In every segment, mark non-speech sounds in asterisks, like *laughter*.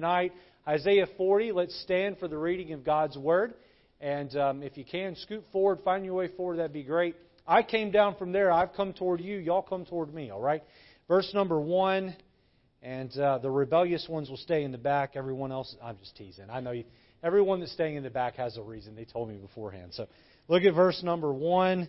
tonight. Isaiah 40. Let's stand for the reading of God's Word. And um, if you can, scoot forward, find your way forward, that'd be great. I came down from there. I've come toward you. Y'all come toward me, all right? Verse number 1. And uh, the rebellious ones will stay in the back. Everyone else, I'm just teasing. I know you, everyone that's staying in the back has a reason. They told me beforehand. So look at verse number 1.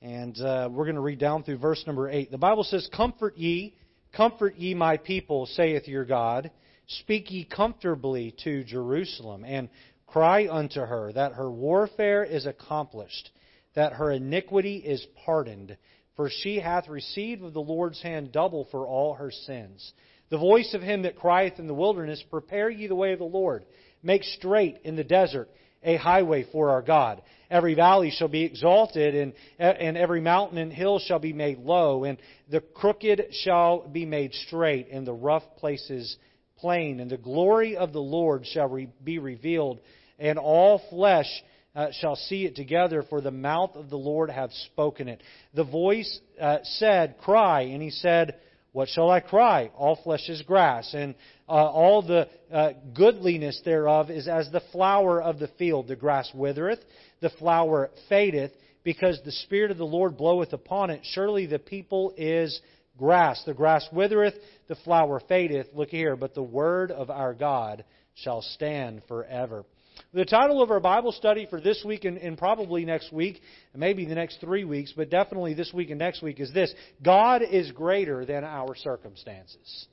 And uh, we're going to read down through verse number 8. The Bible says, Comfort ye, comfort ye my people, saith your God. Speak ye comfortably to Jerusalem, and cry unto her that her warfare is accomplished, that her iniquity is pardoned. For she hath received of the Lord's hand double for all her sins. The voice of him that crieth in the wilderness, Prepare ye the way of the Lord. Make straight in the desert a highway for our God. Every valley shall be exalted, and, and every mountain and hill shall be made low, and the crooked shall be made straight, and the rough places plain. And the glory of the Lord shall re, be revealed, and all flesh uh, shall see it together, for the mouth of the Lord hath spoken it. The voice uh, said, Cry, and he said, what shall I cry? All flesh is grass, and uh, all the uh, goodliness thereof is as the flower of the field. The grass withereth, the flower fadeth, because the Spirit of the Lord bloweth upon it. Surely the people is grass. The grass withereth, the flower fadeth. Look here, but the word of our God shall stand forever. The title of our Bible study for this week and, and, probably next week, maybe the next three weeks, but definitely this week and next week is this God is greater than our circumstances.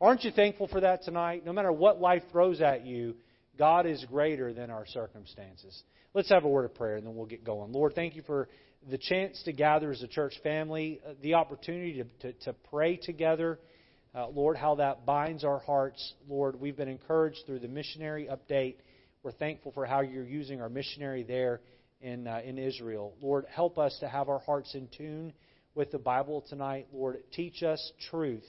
Aren't you thankful for that tonight? No matter what life throws at you, God is greater than our circumstances. Let's have a word of prayer and then we'll get going. Lord, thank you for the chance to gather as a church family, uh, the opportunity to, to, to pray together. Uh, Lord, how that binds our hearts. Lord, we've been encouraged through the missionary update we're thankful for how you're using our missionary there in, uh, in Israel. Lord, help us to have our hearts in tune with the Bible tonight. Lord, teach us truth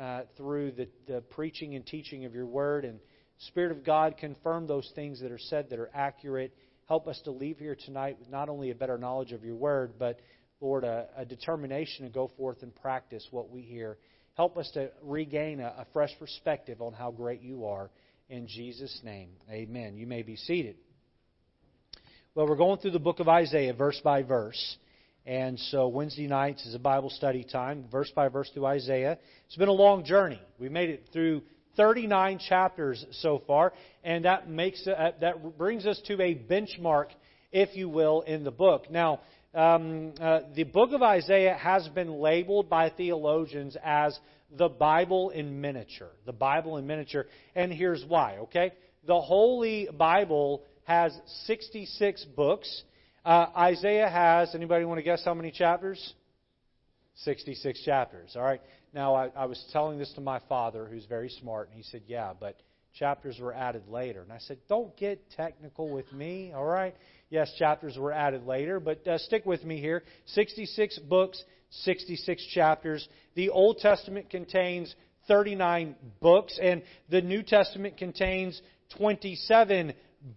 uh, through the, the preaching and teaching of your word. And Spirit of God, confirm those things that are said that are accurate. Help us to leave here tonight with not only a better knowledge of your word, but, Lord, a, a determination to go forth and practice what we hear. Help us to regain a, a fresh perspective on how great you are. In Jesus' name, amen. You may be seated. Well, we're going through the book of Isaiah verse by verse. And so Wednesday nights is a Bible study time, verse by verse through Isaiah. It's been a long journey. We made it through 39 chapters so far, and that makes uh, that brings us to a benchmark, if you will, in the book. Now, um, uh, the book of Isaiah has been labeled by theologians as the Bible in miniature. The Bible in miniature. And here's why, okay? The Holy Bible has 66 books. Uh, Isaiah has, anybody want to guess how many chapters? 66 chapters, all right? Now, I, I was telling this to my father, who's very smart, and he said, Yeah, but chapters were added later. And I said, Don't get technical with me, all right? Yes, chapters were added later, but uh, stick with me here. 66 books, 66 chapters. The Old Testament contains 39 books, and the New Testament contains 27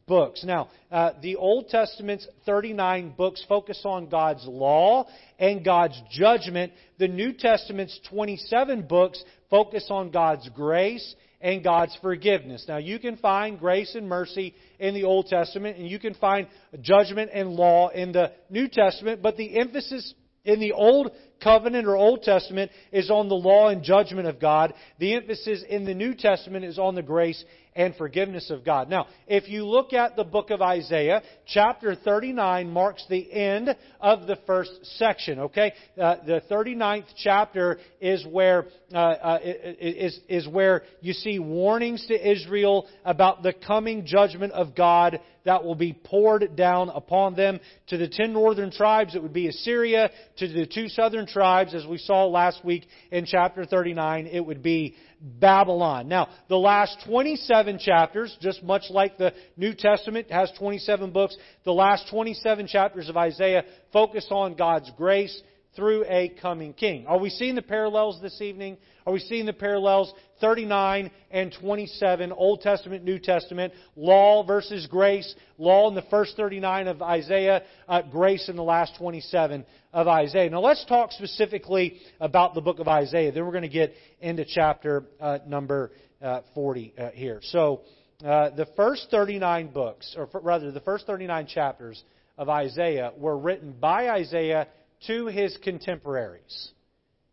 books. Now, uh, the Old Testament's 39 books focus on God's law and God's judgment. The New Testament's 27 books focus on God's grace and God's forgiveness. Now, you can find grace and mercy in the Old Testament, and you can find judgment and law in the New Testament, but the emphasis in the Old Covenant or Old Testament is on the law and judgment of God. The emphasis in the New Testament is on the grace and forgiveness of God. Now, if you look at the book of Isaiah, chapter 39 marks the end of the first section, okay? Uh, the 39th chapter is where, uh, uh, is, is where you see warnings to Israel about the coming judgment of God that will be poured down upon them. To the ten northern tribes, it would be Assyria. To the two southern tribes, as we saw last week in chapter 39, it would be Babylon. Now, the last 27 chapters, just much like the New Testament has 27 books, the last 27 chapters of Isaiah focus on God's grace through a coming king. Are we seeing the parallels this evening? Are we seeing the parallels 39 and 27, Old Testament, New Testament, law versus grace, law in the first 39 of Isaiah, uh, grace in the last 27 of Isaiah. Now let's talk specifically about the book of Isaiah. Then we're going to get into chapter uh, number uh, 40 uh, here. So, uh, the first 39 books, or rather, the first 39 chapters of Isaiah were written by Isaiah to his contemporaries.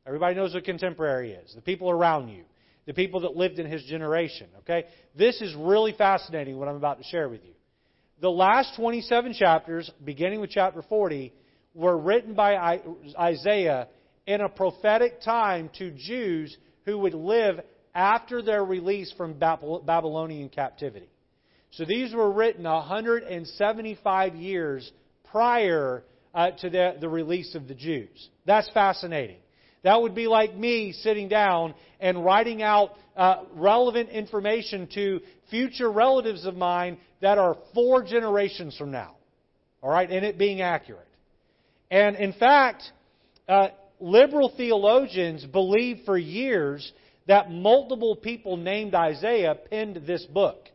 Everybody knows what contemporary is the people around you, the people that lived in his generation. Okay? This is really fascinating what I'm about to share with you. The last 27 chapters, beginning with chapter 40, were written by Isaiah in a prophetic time to Jews who would live after their release from Babylonian captivity. So these were written 175 years prior uh, to the, the release of the Jews. That's fascinating. That would be like me sitting down and writing out uh, relevant information to future relatives of mine that are four generations from now. All right, and it being accurate. And in fact, uh, liberal theologians believed for years that multiple people named Isaiah penned this book.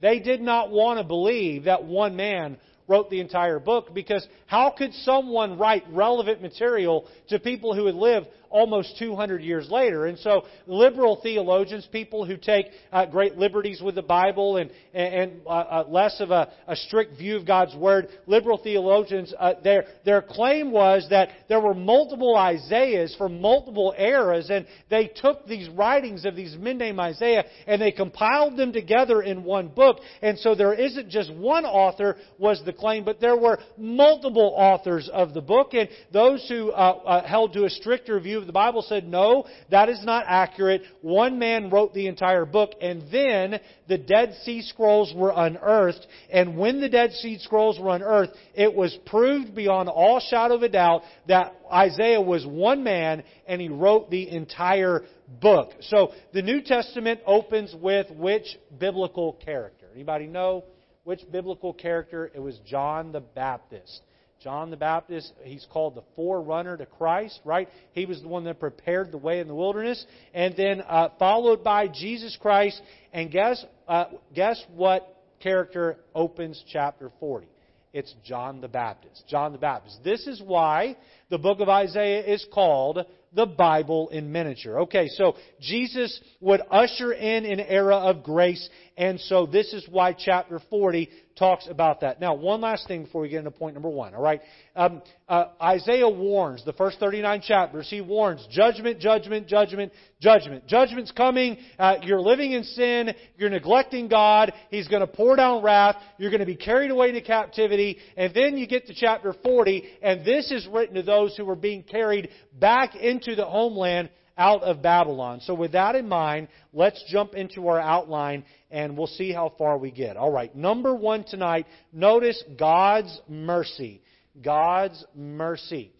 They did not want to believe that one man wrote the entire book because how could someone write relevant material to people who had lived almost 200 years later. And so, liberal theologians, people who take uh, great liberties with the Bible and, and uh, uh, less of a, a, strict view of God's Word, liberal theologians, uh, their, their claim was that there were multiple Isaiahs from multiple eras, and they took these writings of these men named Isaiah and they compiled them together in one book. And so, there isn't just one author, was the claim, but there were multiple authors of the book, and those who uh, uh, held to a stricter view the Bible said, no, that is not accurate. One man wrote the entire book, and then the Dead Sea Scrolls were unearthed. And when the Dead Sea Scrolls were unearthed, it was proved beyond all shadow of a doubt that Isaiah was one man, and he wrote the entire book. So the New Testament opens with which biblical character? Anybody know which biblical character? It was John the Baptist. John the Baptist, he's called the forerunner to Christ, right? He was the one that prepared the way in the wilderness. And then uh, followed by Jesus Christ. And guess, uh, guess what character opens chapter 40? It's John the Baptist. John the Baptist. This is why the book of Isaiah is called the Bible in miniature. Okay, so Jesus would usher in an era of grace, and so this is why chapter 40 talks about that. Now, one last thing before we get into point number one, all right? Um, uh, Isaiah warns, the first 39 chapters, he warns judgment, judgment, judgment, judgment. Judgment's coming. Uh, you're living in sin. You're neglecting God. He's going to pour down wrath. You're going to be carried away into captivity. And then you get to chapter 40, and this is written to those who were being carried back into the homeland out of Babylon. So, with that in mind, let's jump into our outline and we'll see how far we get. All right, number one tonight, notice God's mercy. God's mercy.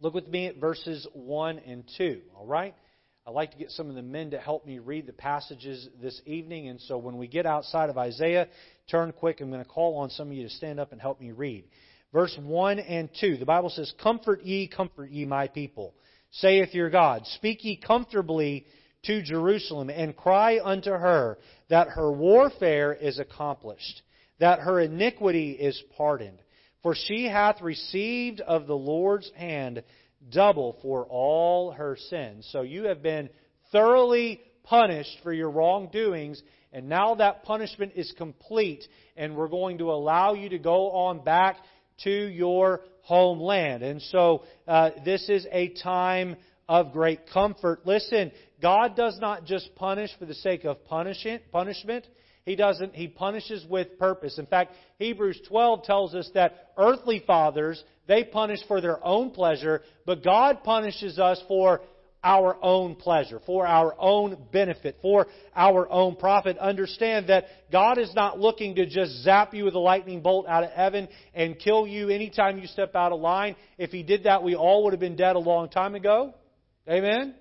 Look with me at verses 1 and 2. All right? I'd like to get some of the men to help me read the passages this evening. And so when we get outside of Isaiah, turn quick. I'm going to call on some of you to stand up and help me read. Verse 1 and 2. The Bible says, Comfort ye, comfort ye, my people saith your God. Speak ye comfortably to Jerusalem, and cry unto her that her warfare is accomplished, that her iniquity is pardoned. For she hath received of the Lord's hand double for all her sins. So you have been thoroughly punished for your wrongdoings, and now that punishment is complete, and we're going to allow you to go on back to your homeland. And so uh, this is a time of great comfort. Listen, God does not just punish for the sake of punishment. He doesn't. He punishes with purpose. In fact, Hebrews 12 tells us that earthly fathers they punish for their own pleasure, but God punishes us for our own pleasure, for our own benefit, for our own profit. Understand that God is not looking to just zap you with a lightning bolt out of heaven and kill you anytime you step out of line. If He did that, we all would have been dead a long time ago. Amen?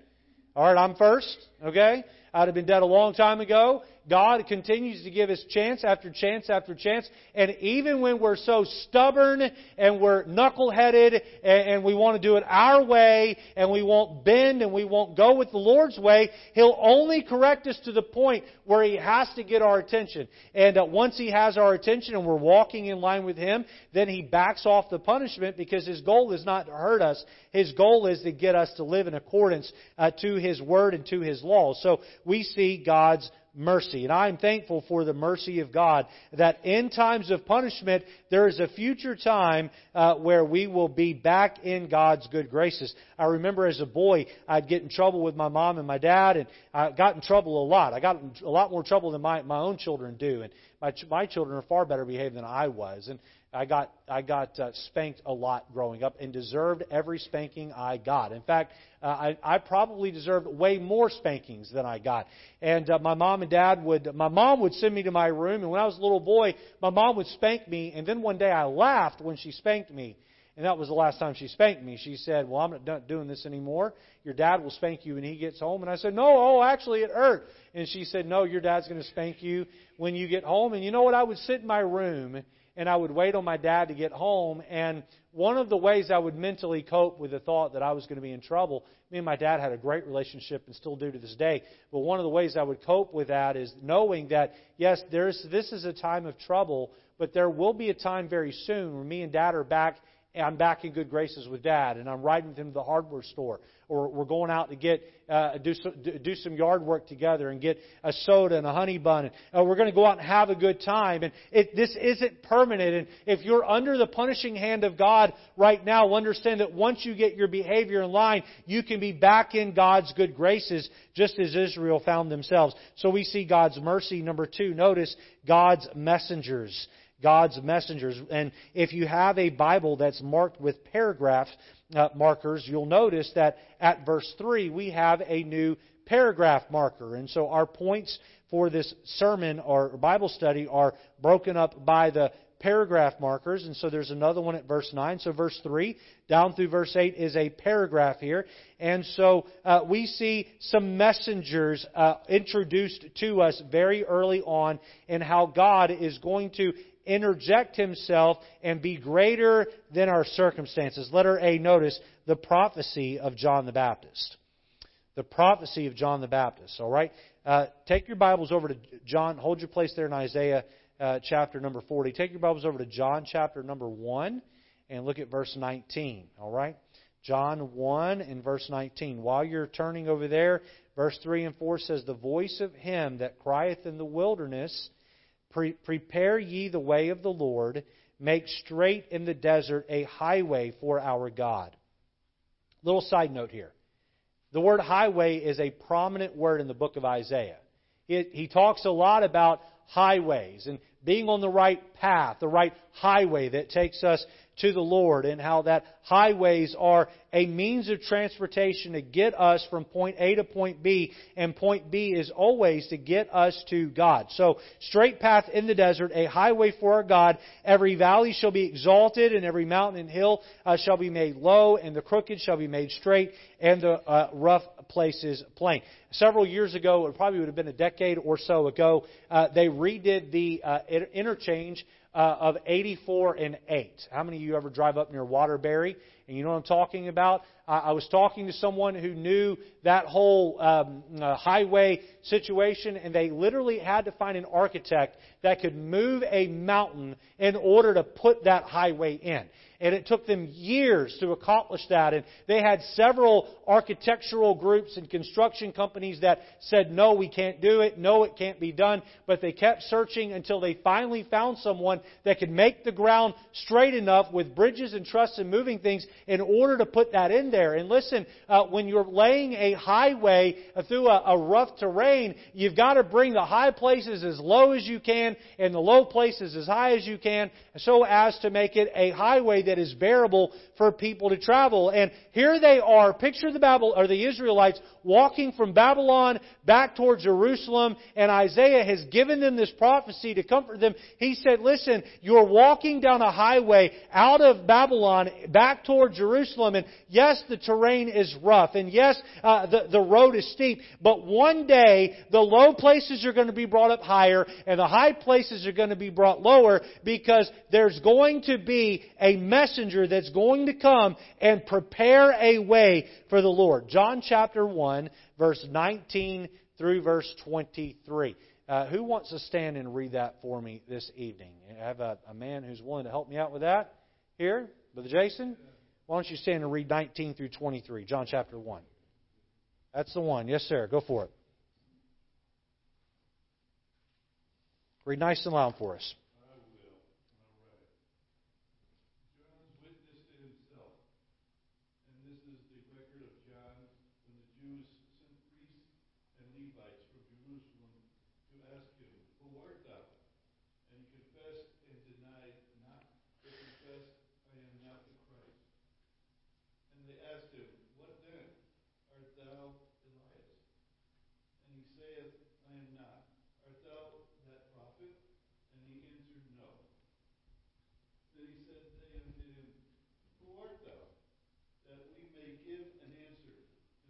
All right, I'm first, okay? I'd have been dead a long time ago. God continues to give us chance after chance after chance. And even when we're so stubborn and we're knuckleheaded and we want to do it our way and we won't bend and we won't go with the Lord's way, He'll only correct us to the point where He has to get our attention. And uh, once He has our attention and we're walking in line with Him, then He backs off the punishment because His goal is not to hurt us. His goal is to get us to live in accordance uh, to His Word and to His law. So we see God's mercy. And I'm thankful for the mercy of God that in times of punishment, there is a future time uh, where we will be back in God's good graces. I remember as a boy, I'd get in trouble with my mom and my dad, and I got in trouble a lot. I got in a lot more trouble than my, my own children do. And my, my children are far better behaved than I was. And I got I got uh, spanked a lot growing up and deserved every spanking I got. In fact, uh, I, I probably deserved way more spankings than I got. And uh, my mom and dad would my mom would send me to my room, and when I was a little boy, my mom would spank me, and then one day I laughed when she spanked me. And that was the last time she spanked me. She said, Well, I'm not doing this anymore. Your dad will spank you when he gets home. And I said, No, oh, actually, it hurt. And she said, No, your dad's going to spank you when you get home. And you know what? I would sit in my room and I would wait on my dad to get home. And one of the ways I would mentally cope with the thought that I was going to be in trouble, me and my dad had a great relationship and still do to this day. But one of the ways I would cope with that is knowing that, yes, there's, this is a time of trouble, but there will be a time very soon where me and dad are back I'm back in good graces with Dad, and I'm riding with him to the hardware store, or we're going out to get uh, do some, do some yard work together and get a soda and a honey bun. And, uh, we're going to go out and have a good time. And it, this isn't permanent. And if you're under the punishing hand of God right now, understand that once you get your behavior in line, you can be back in God's good graces, just as Israel found themselves. So we see God's mercy. Number two, notice God's messengers. God's messengers. And if you have a Bible that's marked with paragraph uh, markers, you'll notice that at verse 3 we have a new paragraph marker. And so our points for this sermon or Bible study are broken up by the paragraph markers. And so there's another one at verse 9. So verse 3 down through verse 8 is a paragraph here. And so uh, we see some messengers uh, introduced to us very early on in how God is going to interject himself and be greater than our circumstances. Letter A, notice the prophecy of John the Baptist. The prophecy of John the Baptist. All right? Uh, take your Bibles over to John. Hold your place there in Isaiah uh, chapter number 40. Take your Bibles over to John chapter number 1 and look at verse 19. All right? John 1 and verse 19. While you're turning over there, verse 3 and 4 says, The voice of him that crieth in the wilderness, Pre- prepare ye the way of the Lord, make straight in the desert a highway for our God. Little side note here. The word highway is a prominent word in the book of Isaiah. He talks a lot about highways and being on the right path, the right highway that takes us to the Lord, and how that highways are a means of transportation to get us from point A to point B, and point B is always to get us to God. So, straight path in the desert, a highway for our God. Every valley shall be exalted, and every mountain and hill uh, shall be made low, and the crooked shall be made straight, and the uh, rough places plain. Several years ago, it probably would have been a decade or so ago, uh, they redid the uh, interchange uh, of 84 and 8. How many of you ever drive up near Waterbury? And you know what I'm talking about? I, I was talking to someone who knew that whole um, uh, highway situation, and they literally had to find an architect that could move a mountain in order to put that highway in. And it took them years to accomplish that. And they had several architectural groups and construction companies that said, no, we can't do it. No, it can't be done. But they kept searching until they finally found someone that could make the ground straight enough with bridges and trusses and moving things in order to put that in there. And listen, uh, when you're laying a highway through a, a rough terrain, you've got to bring the high places as low as you can and the low places as high as you can so as to make it a highway that is bearable for people to travel. And here they are, picture the Babel or the Israelites walking from Babylon back towards Jerusalem, and Isaiah has given them this prophecy to comfort them. He said, Listen, you're walking down a highway out of Babylon back toward Jerusalem, and yes, the terrain is rough, and yes, uh, the, the road is steep, but one day the low places are going to be brought up higher, and the high places are going to be brought lower, because there's going to be a messenger that's going to come and prepare a way for the Lord. John chapter 1, verse 19 through verse 23. Uh, who wants to stand and read that for me this evening? I have a, a man who's willing to help me out with that here, Brother Jason. Why don't you stand and read 19 through 23, John chapter 1? That's the one. Yes, sir. Go for it. Read nice and loud for us.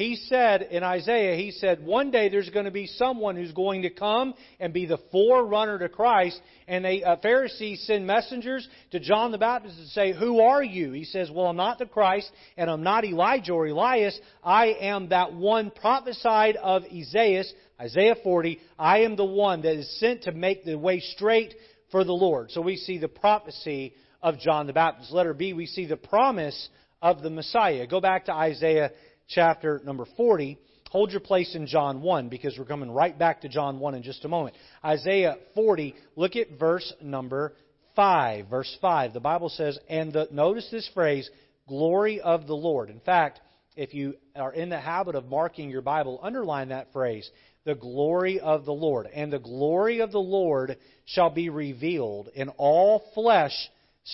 He said in Isaiah, he said, one day there's going to be someone who's going to come and be the forerunner to Christ. And the uh, Pharisees send messengers to John the Baptist to say, Who are you? He says, Well, I'm not the Christ, and I'm not Elijah or Elias. I am that one prophesied of Isaiah, Isaiah 40. I am the one that is sent to make the way straight for the Lord. So we see the prophecy of John the Baptist. Letter B, we see the promise of the Messiah. Go back to Isaiah chapter number 40. Hold your place in John 1 because we're coming right back to John 1 in just a moment. Isaiah 40, look at verse number 5. Verse 5. The Bible says, and the, notice this phrase, glory of the Lord. In fact, if you are in the habit of marking your Bible, underline that phrase the glory of the Lord. And the glory of the Lord shall be revealed, and all flesh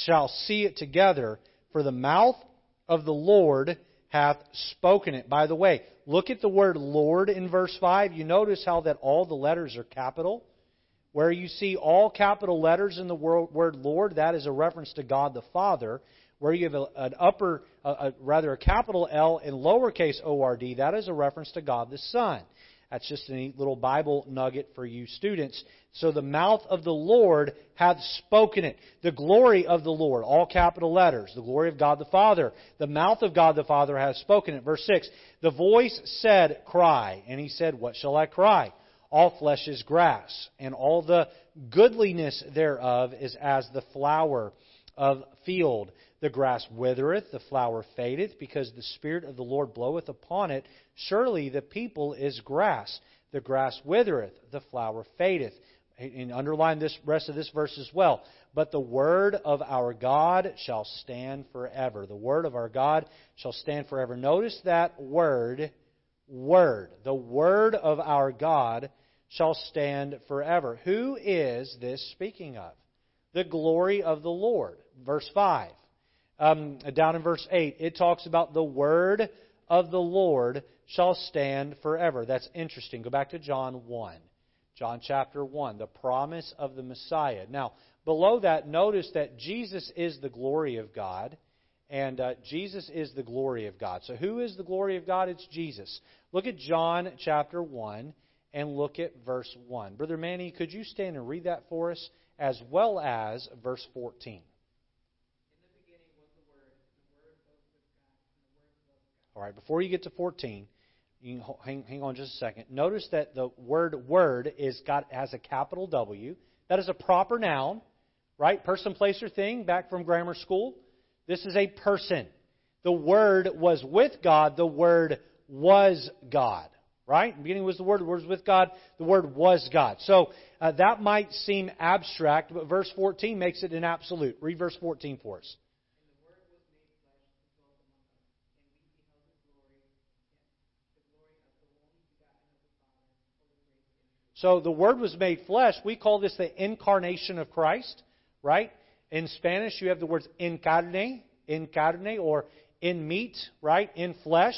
shall see it together, for the mouth of the Lord hath spoken it. By the way, look at the word Lord in verse 5. You notice how that all the letters are capital. Where you see all capital letters in the word Lord, that is a reference to God the Father. Where you have an upper, a, rather a capital L and lowercase O R D, that is a reference to God the Son. That's just a neat little Bible nugget for you students. So the mouth of the Lord hath spoken it. The glory of the Lord, all capital letters. The glory of God the Father. The mouth of God the Father hath spoken it. Verse 6. The voice said, Cry. And he said, What shall I cry? All flesh is grass, and all the goodliness thereof is as the flower of field. The grass withereth, the flower fadeth, because the Spirit of the Lord bloweth upon it. Surely the people is grass. The grass withereth, the flower fadeth. And underline this rest of this verse as well. But the word of our God shall stand forever. The word of our God shall stand forever. Notice that word, word. The word of our God shall stand forever. Who is this speaking of? The glory of the Lord. Verse 5 um, down in verse 8, it talks about the word of the Lord shall stand forever. That's interesting. Go back to John 1. John chapter 1, the promise of the Messiah. Now, below that, notice that Jesus is the glory of God, and uh, Jesus is the glory of God. So, who is the glory of God? It's Jesus. Look at John chapter 1 and look at verse 1. Brother Manny, could you stand and read that for us, as well as verse 14? All right, before you get to 14, you can hang, hang on just a second. Notice that the word word is got has a capital W. That is a proper noun, right? Person, place, or thing, back from grammar school. This is a person. The Word was with God. The Word was God. Right? In the beginning was the Word. The Word was with God. The Word was God. So uh, that might seem abstract, but verse 14 makes it an absolute. Read verse 14 for us. So the Word was made flesh. We call this the incarnation of Christ, right? In Spanish, you have the words incarne, incarne, or in meat, right? In flesh.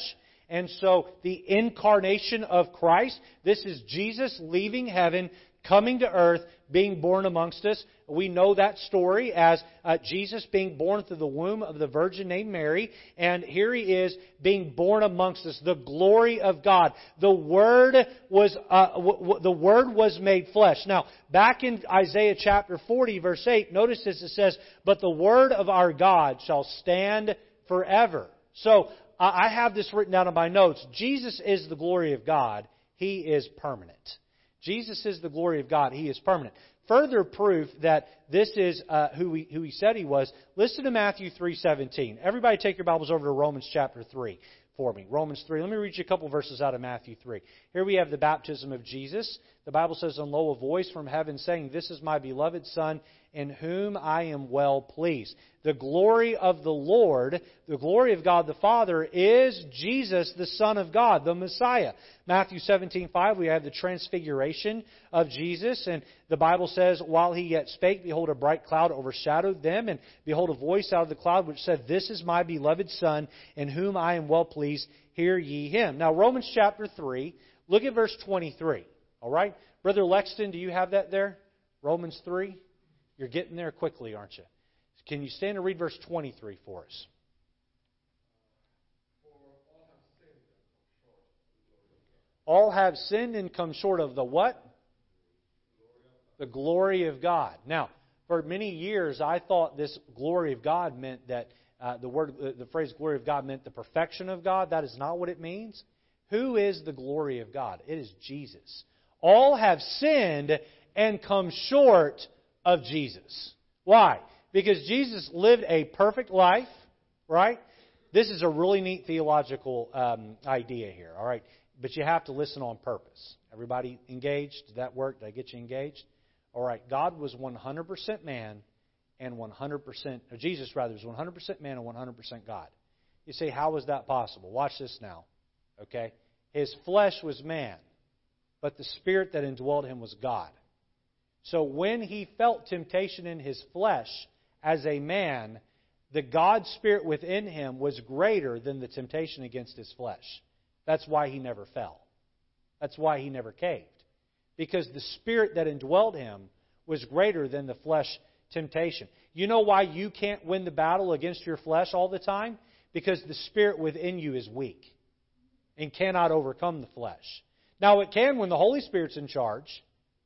And so the incarnation of Christ, this is Jesus leaving heaven, coming to earth, being born amongst us. We know that story as uh, Jesus being born through the womb of the Virgin named Mary, and here he is being born amongst us. The glory of God. The Word was uh, w- w- the Word was made flesh. Now, back in Isaiah chapter 40, verse 8, notice this. It says, "But the Word of our God shall stand forever." So I have this written down in my notes. Jesus is the glory of God. He is permanent. Jesus is the glory of God. He is permanent. Further proof that this is uh, who, he, who he said he was, listen to Matthew 3.17. Everybody take your Bibles over to Romans chapter 3 for me. Romans 3. Let me read you a couple verses out of Matthew 3. Here we have the baptism of Jesus. The Bible says, And lo, a voice from heaven saying, This is my beloved Son, in whom I am well pleased. The glory of the Lord, the glory of God the Father, is Jesus, the Son of God, the Messiah. Matthew 17:5, we have the transfiguration of Jesus, and the Bible says, While he yet spake, behold, a bright cloud overshadowed them, and behold, a voice out of the cloud which said, This is my beloved Son, in whom I am well pleased. Hear ye him. Now, Romans chapter 3, look at verse 23. All right? Brother Lexton, do you have that there? Romans 3? You're getting there quickly, aren't you? Can you stand and read verse 23 for us? All have sinned and come short of the what? The glory of God. Now, for many years, I thought this glory of God meant that uh, the word, the phrase "glory of God" meant the perfection of God. That is not what it means. Who is the glory of God? It is Jesus. All have sinned and come short of Jesus. Why? Because Jesus lived a perfect life, right? This is a really neat theological um, idea here, all right? But you have to listen on purpose. Everybody engaged? Did that work? Did I get you engaged? All right. God was 100% man and 100%, or Jesus rather, was 100% man and 100% God. You say, how was that possible? Watch this now. Okay? His flesh was man, but the spirit that indwelled him was God. So when he felt temptation in his flesh as a man, the God spirit within him was greater than the temptation against his flesh. That's why he never fell. That's why he never caved. Because the spirit that indwelled him was greater than the flesh temptation. You know why you can't win the battle against your flesh all the time? Because the spirit within you is weak and cannot overcome the flesh. Now, it can when the Holy Spirit's in charge,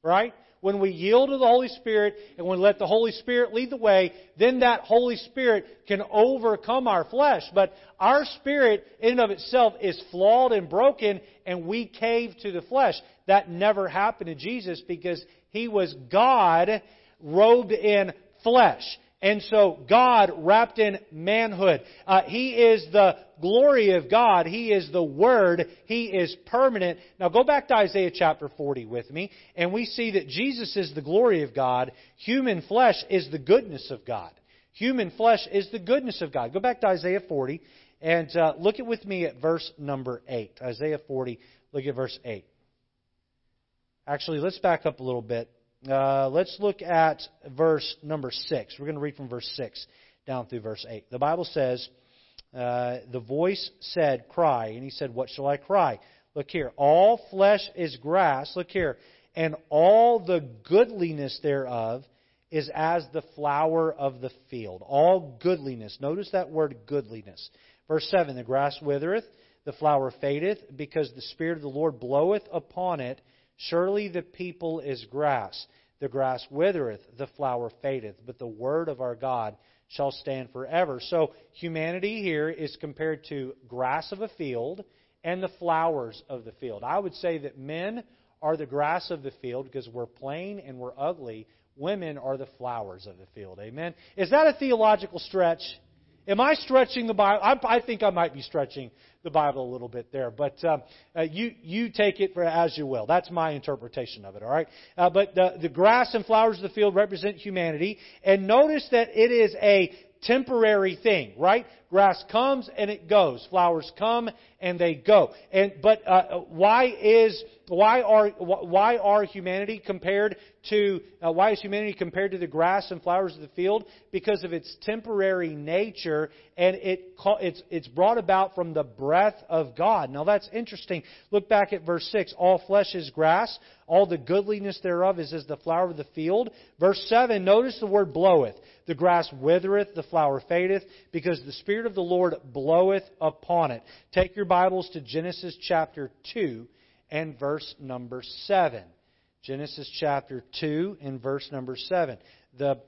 right? when we yield to the Holy Spirit and when we let the Holy Spirit lead the way, then that Holy Spirit can overcome our flesh. But our spirit in and of itself is flawed and broken and we cave to the flesh. That never happened to Jesus because He was God robed in flesh. And so God wrapped in manhood. Uh, he is the glory of God. He is the Word. He is permanent. Now go back to Isaiah chapter 40 with me, and we see that Jesus is the glory of God. Human flesh is the goodness of God. Human flesh is the goodness of God. Go back to Isaiah 40 and uh, look at with me at verse number 8. Isaiah 40, look at verse 8. Actually, let's back up a little bit. Uh, let's look at verse number 6. We're going to read from verse 6 down through verse 8. The Bible says, uh, The voice said, Cry. And he said, What shall I cry? Look here. All flesh is grass. Look here. And all the goodliness thereof is as the flower of the field. All goodliness. Notice that word goodliness. Verse 7 The grass withereth, the flower fadeth, because the Spirit of the Lord bloweth upon it. Surely the people is grass. The grass withereth, the flower fadeth, but the word of our God shall stand forever. So humanity here is compared to grass of a field and the flowers of the field. I would say that men are the grass of the field because we're plain and we're ugly. Women are the flowers of the field. Amen. Is that a theological stretch? Am I stretching the Bible? I, I think I might be stretching the Bible a little bit there, but um, uh, you you take it for as you will. That's my interpretation of it. All right. Uh, but the, the grass and flowers of the field represent humanity, and notice that it is a temporary thing, right? Grass comes and it goes. Flowers come and they go. And but uh, why is Why are, why are humanity compared to, uh, why is humanity compared to the grass and flowers of the field? Because of its temporary nature, and it, it's, it's brought about from the breath of God. Now that's interesting. Look back at verse 6. All flesh is grass, all the goodliness thereof is as the flower of the field. Verse 7, notice the word bloweth. The grass withereth, the flower fadeth, because the Spirit of the Lord bloweth upon it. Take your Bibles to Genesis chapter 2 and verse number 7. Genesis chapter 2 and verse number 7. The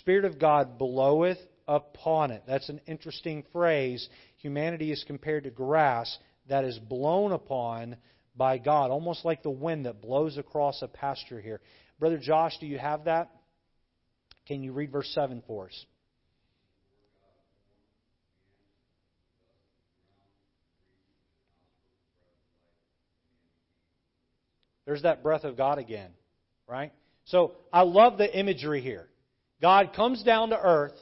Spirit of God bloweth upon it. That's an interesting phrase. Humanity is compared to grass that is blown upon by God, almost like the wind that blows across a pasture here. Brother Josh, do you have that? Can you read verse 7 for us? There's that breath of God again, right? So I love the imagery here. God comes down to earth,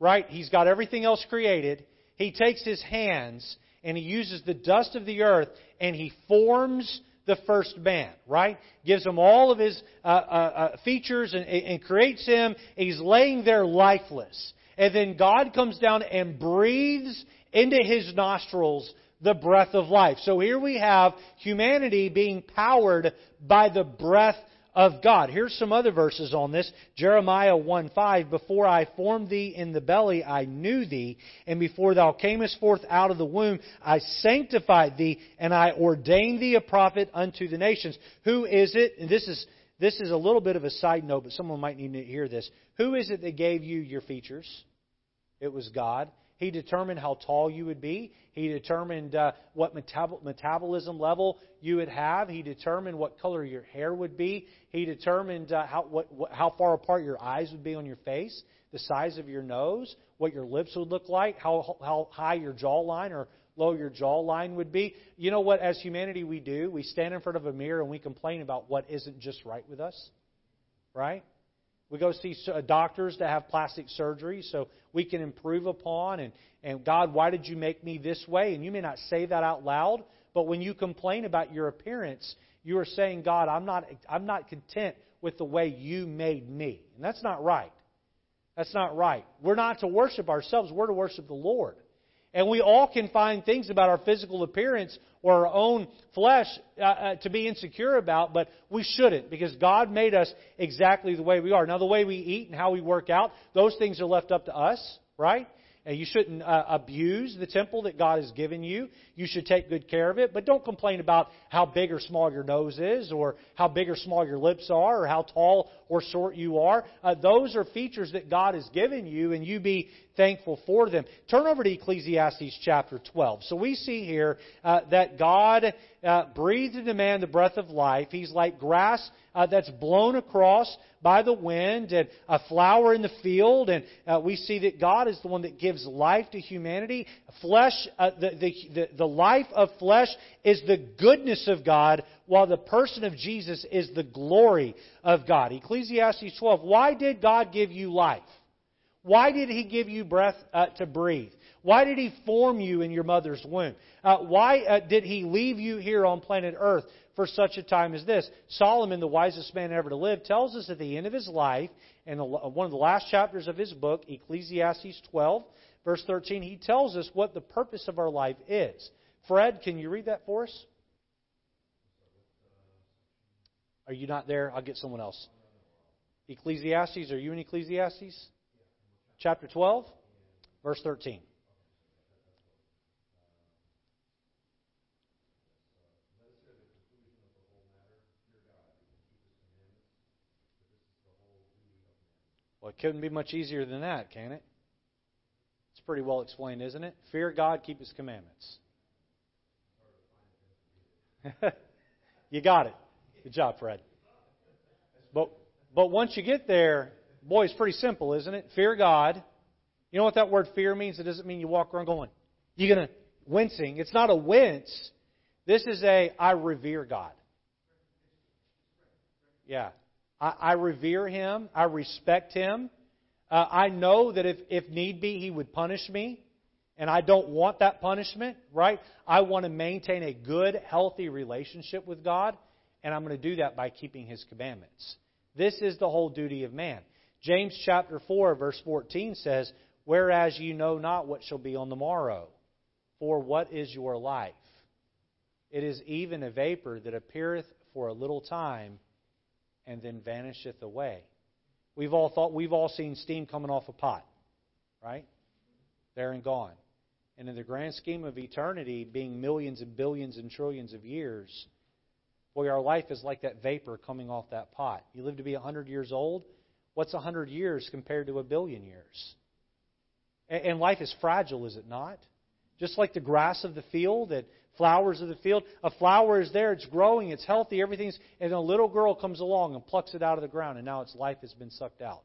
right? He's got everything else created. He takes his hands and he uses the dust of the earth and he forms the first man, right? Gives him all of his uh, uh, uh, features and, and creates him. He's laying there lifeless. And then God comes down and breathes into his nostrils the breath of life. So here we have humanity being powered by the breath of God. Here's some other verses on this. Jeremiah 1 5. Before I formed thee in the belly, I knew thee, and before thou camest forth out of the womb, I sanctified thee, and I ordained thee a prophet unto the nations. Who is it? And this is this is a little bit of a side note, but someone might need to hear this. Who is it that gave you your features? It was God. He determined how tall you would be. He determined uh, what metab- metabolism level you would have. He determined what color your hair would be. He determined uh, how, what, what, how far apart your eyes would be on your face, the size of your nose, what your lips would look like, how, how high your jawline or low your jawline would be. You know what, as humanity, we do? We stand in front of a mirror and we complain about what isn't just right with us. Right? We go see uh, doctors that have plastic surgery so we can improve upon. And, and God, why did you make me this way? And you may not say that out loud, but when you complain about your appearance, you are saying, God, I'm not, I'm not content with the way you made me. And that's not right. That's not right. We're not to worship ourselves, we're to worship the Lord. And we all can find things about our physical appearance or our own flesh uh, uh, to be insecure about, but we shouldn't because God made us exactly the way we are. Now, the way we eat and how we work out, those things are left up to us, right? You shouldn't uh, abuse the temple that God has given you. You should take good care of it, but don't complain about how big or small your nose is, or how big or small your lips are, or how tall or short you are. Uh, those are features that God has given you, and you be thankful for them. Turn over to Ecclesiastes chapter 12. So we see here uh, that God uh, breathed into man the breath of life. He's like grass uh, that's blown across by the wind and a flower in the field. And uh, we see that God is the one that gives life to humanity. Flesh, uh, the, the, the, the life of flesh is the goodness of God, while the person of Jesus is the glory of God. Ecclesiastes 12. Why did God give you life? Why did He give you breath uh, to breathe? Why did He form you in your mother's womb? Uh, why uh, did He leave you here on planet Earth for such a time as this? Solomon, the wisest man ever to live, tells us at the end of his life, in one of the last chapters of his book, Ecclesiastes 12, verse 13, he tells us what the purpose of our life is. Fred, can you read that for us? Are you not there? I'll get someone else. Ecclesiastes, are you in Ecclesiastes? Chapter 12, verse 13. Well, it couldn't be much easier than that, can it? It's pretty well explained, isn't it? Fear God, keep His commandments. *laughs* you got it. Good job, Fred. But but once you get there, Boy, it's pretty simple, isn't it? Fear God. You know what that word fear means? It doesn't mean you walk around going, you're going to wincing. It's not a wince. This is a I revere God. Yeah. I, I revere Him. I respect Him. Uh, I know that if, if need be, He would punish me. And I don't want that punishment, right? I want to maintain a good, healthy relationship with God. and I'm going to do that by keeping his commandments. This is the whole duty of man. James chapter 4 verse 14 says, "Whereas you know not what shall be on the morrow, for what is your life? It is even a vapor that appeareth for a little time and then vanisheth away." We've all thought we've all seen steam coming off a pot, right? There and gone. And in the grand scheme of eternity, being millions and billions and trillions of years, boy, our life is like that vapor coming off that pot. You live to be 100 years old. What's 100 years compared to a billion years? And life is fragile, is it not? Just like the grass of the field that flowers of the field. A flower is there, it's growing, it's healthy, everything's, and a little girl comes along and plucks it out of the ground, and now its life has been sucked out.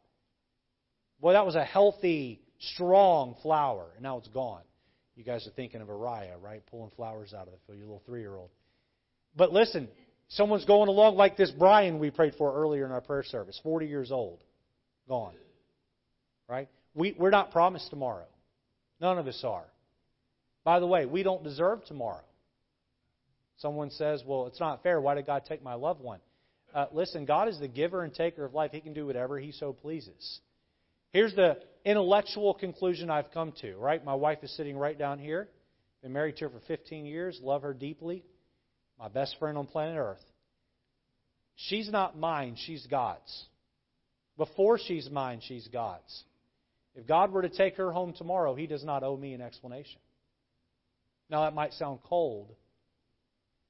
Boy, that was a healthy, strong flower, and now it's gone. You guys are thinking of Araya, right? Pulling flowers out of the field, your little three year old. But listen, someone's going along like this Brian we prayed for earlier in our prayer service, 40 years old, gone. Right? We, we're not promised tomorrow. None of us are. By the way, we don't deserve tomorrow. Someone says, well, it's not fair. Why did God take my loved one? Uh, listen, God is the giver and taker of life. He can do whatever He so pleases. Here's the intellectual conclusion I've come to, right? My wife is sitting right down here. Been married to her for 15 years. Love her deeply. My best friend on planet Earth. She's not mine, she's God's. Before she's mine, she's God's. If God were to take her home tomorrow, He does not owe me an explanation. Now, that might sound cold,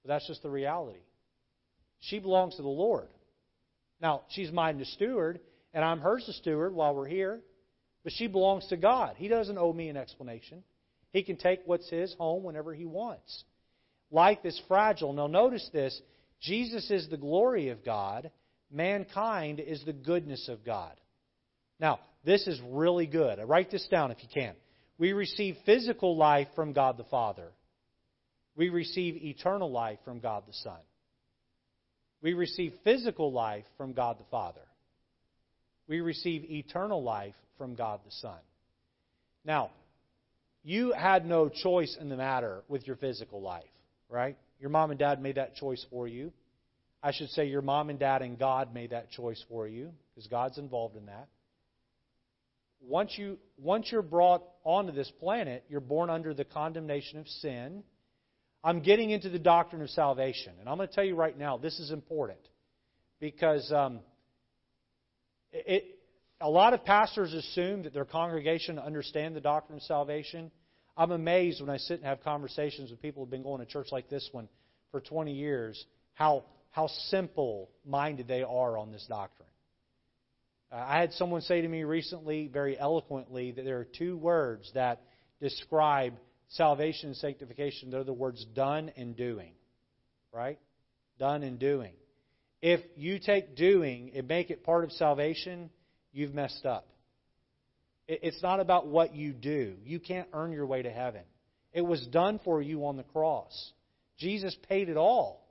but that's just the reality. She belongs to the Lord. Now, she's mine to steward, and I'm hers to steward while we're here, but she belongs to God. He doesn't owe me an explanation. He can take what's his home whenever he wants. Life is fragile. Now, notice this Jesus is the glory of God, mankind is the goodness of God. Now, this is really good. Write this down if you can. We receive physical life from God the Father. We receive eternal life from God the Son. We receive physical life from God the Father. We receive eternal life from God the Son. Now, you had no choice in the matter with your physical life, right? Your mom and dad made that choice for you. I should say your mom and dad and God made that choice for you because God's involved in that once you once you're brought onto this planet, you're born under the condemnation of sin. I'm getting into the doctrine of salvation, and I'm going to tell you right now this is important because um, it, a lot of pastors assume that their congregation understand the doctrine of salvation. I'm amazed when I sit and have conversations with people who've been going to church like this one for 20 years how how simple minded they are on this doctrine. Uh, I had someone say to me recently, very eloquently, that there are two words that describe salvation and sanctification. They're the words done and doing. Right? Done and doing. If you take doing and make it part of salvation, you've messed up. It's not about what you do. You can't earn your way to heaven. It was done for you on the cross. Jesus paid it all.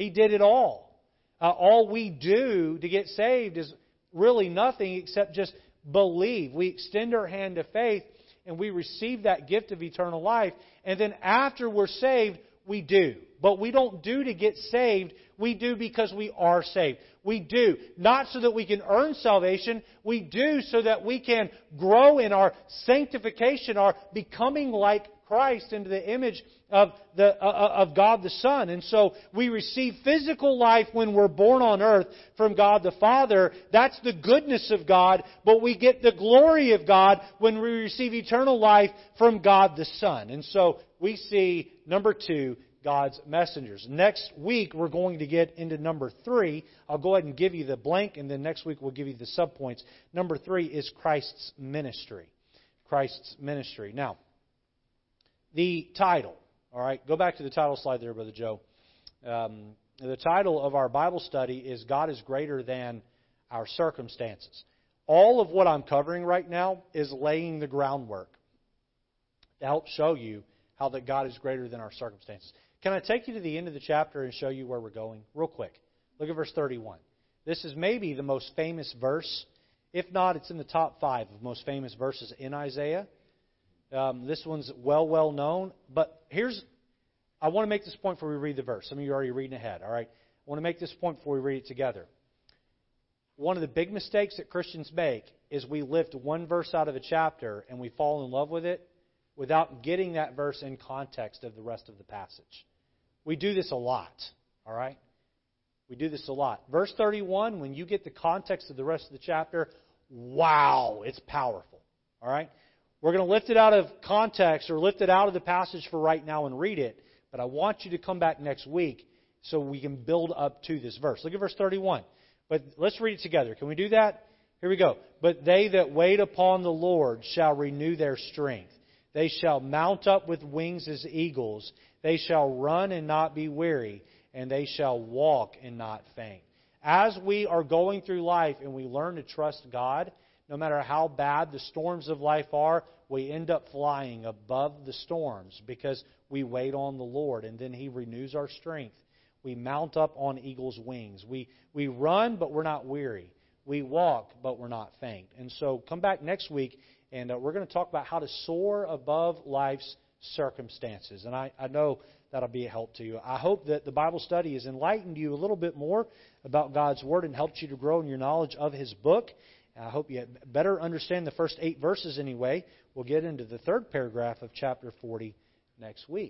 He did it all. Uh, all we do to get saved is really nothing except just believe. We extend our hand to faith and we receive that gift of eternal life. And then after we're saved, we do. But we don't do to get saved. We do because we are saved. We do. Not so that we can earn salvation. We do so that we can grow in our sanctification, our becoming like Christ into the image of, the, uh, uh, of God the Son. And so we receive physical life when we're born on earth from God the Father. That's the goodness of God. But we get the glory of God when we receive eternal life from God the Son. And so we see, number two, God's messengers. Next week, we're going to get into number three. I'll go ahead and give you the blank, and then next week we'll give you the subpoints. Number three is Christ's ministry. Christ's ministry. Now, the title. All right, go back to the title slide there, Brother Joe. Um, the title of our Bible study is God is Greater Than Our Circumstances. All of what I'm covering right now is laying the groundwork to help show you how that God is greater than our circumstances. Can I take you to the end of the chapter and show you where we're going? Real quick. Look at verse 31. This is maybe the most famous verse. If not, it's in the top five of most famous verses in Isaiah. Um, this one's well, well known. But here's, I want to make this point before we read the verse. Some of you are already reading ahead, all right? I want to make this point before we read it together. One of the big mistakes that Christians make is we lift one verse out of a chapter and we fall in love with it without getting that verse in context of the rest of the passage. We do this a lot, all right? We do this a lot. Verse 31, when you get the context of the rest of the chapter, wow, it's powerful. All right? We're going to lift it out of context or lift it out of the passage for right now and read it, but I want you to come back next week so we can build up to this verse. Look at verse 31. But let's read it together. Can we do that? Here we go. But they that wait upon the Lord shall renew their strength. They shall mount up with wings as eagles. They shall run and not be weary and they shall walk and not faint. As we are going through life and we learn to trust God, no matter how bad the storms of life are, we end up flying above the storms because we wait on the Lord and then He renews our strength. We mount up on eagle's wings. We, we run, but we're not weary. We walk, but we're not faint. And so come back next week, and uh, we're going to talk about how to soar above life's circumstances. And I, I know that'll be a help to you. I hope that the Bible study has enlightened you a little bit more about God's Word and helped you to grow in your knowledge of His book. I hope you better understand the first eight verses anyway. We'll get into the third paragraph of chapter 40 next week.